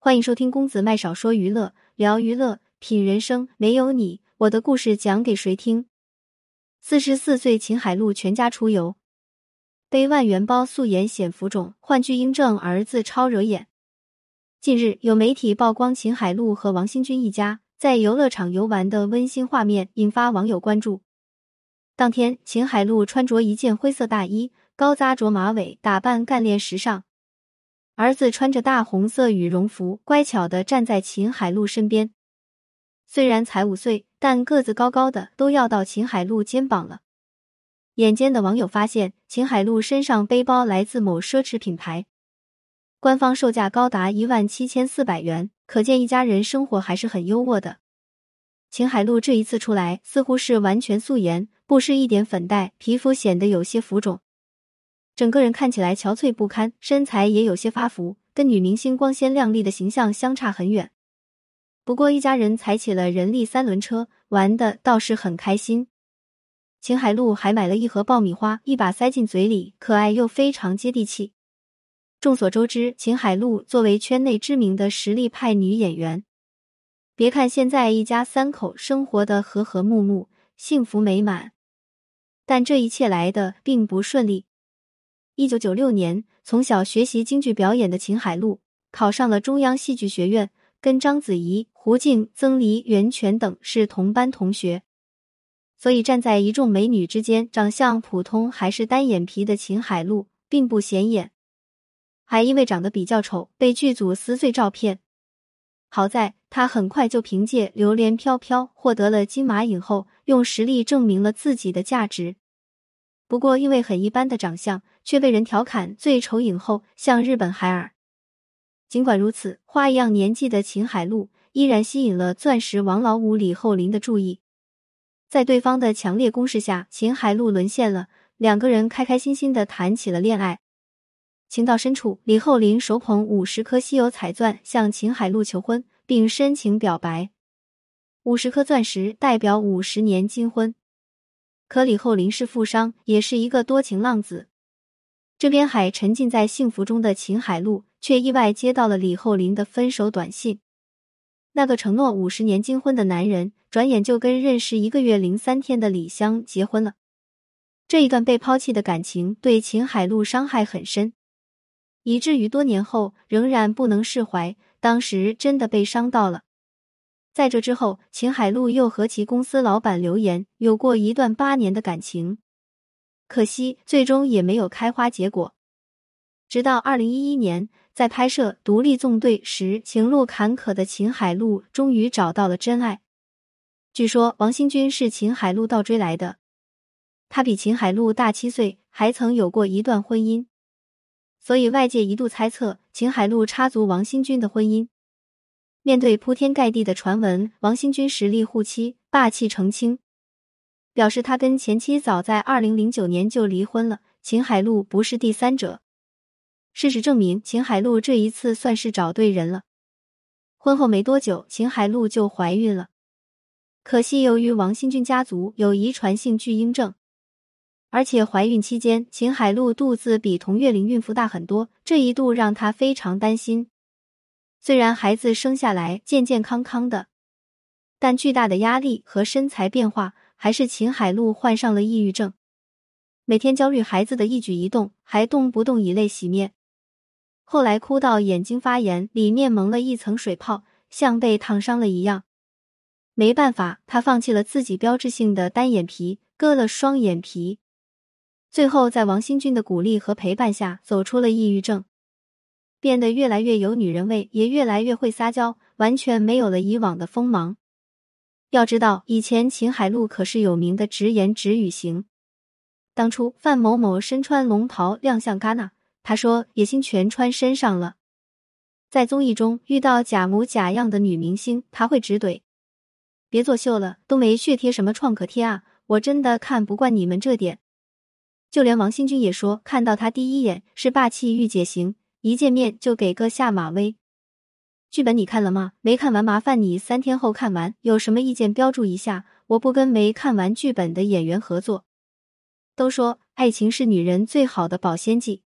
欢迎收听公子麦少说娱乐，聊娱乐，品人生。没有你，我的故事讲给谁听？四十四岁秦海璐全家出游，背万元包，素颜显浮肿，换巨婴症，儿子超惹眼。近日，有媒体曝光秦海璐和王新军一家在游乐场游玩的温馨画面，引发网友关注。当天，秦海璐穿着一件灰色大衣，高扎着马尾，打扮干练时尚。儿子穿着大红色羽绒服，乖巧的站在秦海璐身边。虽然才五岁，但个子高高的，都要到秦海璐肩膀了。眼尖的网友发现，秦海璐身上背包来自某奢侈品牌，官方售价高达一万七千四百元，可见一家人生活还是很优渥的。秦海璐这一次出来，似乎是完全素颜，不施一点粉黛，皮肤显得有些浮肿。整个人看起来憔悴不堪，身材也有些发福，跟女明星光鲜亮丽的形象相差很远。不过一家人踩起了人力三轮车，玩的倒是很开心。秦海璐还买了一盒爆米花，一把塞进嘴里，可爱又非常接地气。众所周知，秦海璐作为圈内知名的实力派女演员，别看现在一家三口生活的和和睦睦、幸福美满，但这一切来的并不顺利。一九九六年，从小学习京剧表演的秦海璐考上了中央戏剧学院，跟章子怡、胡静、曾黎、袁泉等是同班同学。所以站在一众美女之间，长相普通还是单眼皮的秦海璐并不显眼，还因为长得比较丑被剧组撕碎照片。好在她很快就凭借《榴莲飘飘》获得了金马影后，用实力证明了自己的价值。不过，因为很一般的长相，却被人调侃最丑影后，像日本海尔。尽管如此，花一样年纪的秦海璐依然吸引了钻石王老五李厚霖的注意。在对方的强烈攻势下，秦海璐沦陷了。两个人开开心心的谈起了恋爱。情到深处，李厚霖手捧五十颗稀有彩钻向秦海璐求婚，并深情表白：五十颗钻石代表五十年金婚。可李厚霖是富商，也是一个多情浪子。这边还沉浸在幸福中的秦海璐，却意外接到了李厚霖的分手短信。那个承诺五十年金婚的男人，转眼就跟认识一个月零三天的李湘结婚了。这一段被抛弃的感情，对秦海璐伤害很深，以至于多年后仍然不能释怀。当时真的被伤到了。在这之后，秦海璐又和其公司老板刘岩有过一段八年的感情，可惜最终也没有开花结果。直到二零一一年，在拍摄《独立纵队》时，情路坎坷的秦海璐终于找到了真爱。据说王新军是秦海璐倒追来的，他比秦海璐大七岁，还曾有过一段婚姻，所以外界一度猜测秦海璐插足王新军的婚姻。面对铺天盖地的传闻，王新军实力护妻，霸气澄清，表示他跟前妻早在二零零九年就离婚了，秦海璐不是第三者。事实证明，秦海璐这一次算是找对人了。婚后没多久，秦海璐就怀孕了，可惜由于王新军家族有遗传性巨婴症，而且怀孕期间秦海璐肚子比同月龄孕妇大很多，这一度让她非常担心。虽然孩子生下来健健康康的，但巨大的压力和身材变化，还是秦海璐患上了抑郁症。每天焦虑孩子的一举一动，还动不动以泪洗面。后来哭到眼睛发炎，里面蒙了一层水泡，像被烫伤了一样。没办法，他放弃了自己标志性的单眼皮，割了双眼皮。最后，在王新军的鼓励和陪伴下，走出了抑郁症。变得越来越有女人味，也越来越会撒娇，完全没有了以往的锋芒。要知道，以前秦海璐可是有名的直言直语型。当初范某某身穿龙袍亮相戛纳，他说野心全穿身上了。在综艺中遇到假模假样的女明星，他会直怼：“别作秀了，都没血贴什么创可贴啊！我真的看不惯你们这点。”就连王新军也说，看到他第一眼是霸气御姐型。一见面就给个下马威，剧本你看了吗？没看完，麻烦你三天后看完。有什么意见标注一下，我不跟没看完剧本的演员合作。都说爱情是女人最好的保鲜剂，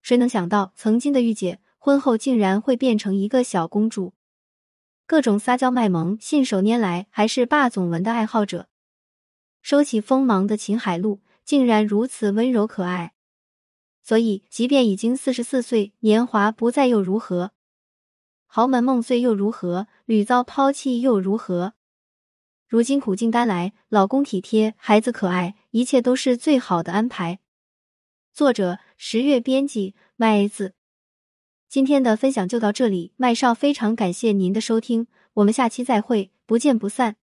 谁能想到曾经的御姐婚后竟然会变成一个小公主。各种撒娇卖萌，信手拈来，还是霸总文的爱好者。收起锋芒的秦海璐，竟然如此温柔可爱。所以，即便已经四十四岁，年华不再又如何？豪门梦碎又如何？屡遭抛弃又如何？如今苦尽甘来，老公体贴，孩子可爱，一切都是最好的安排。作者：十月，编辑：麦子。今天的分享就到这里，麦少非常感谢您的收听，我们下期再会，不见不散。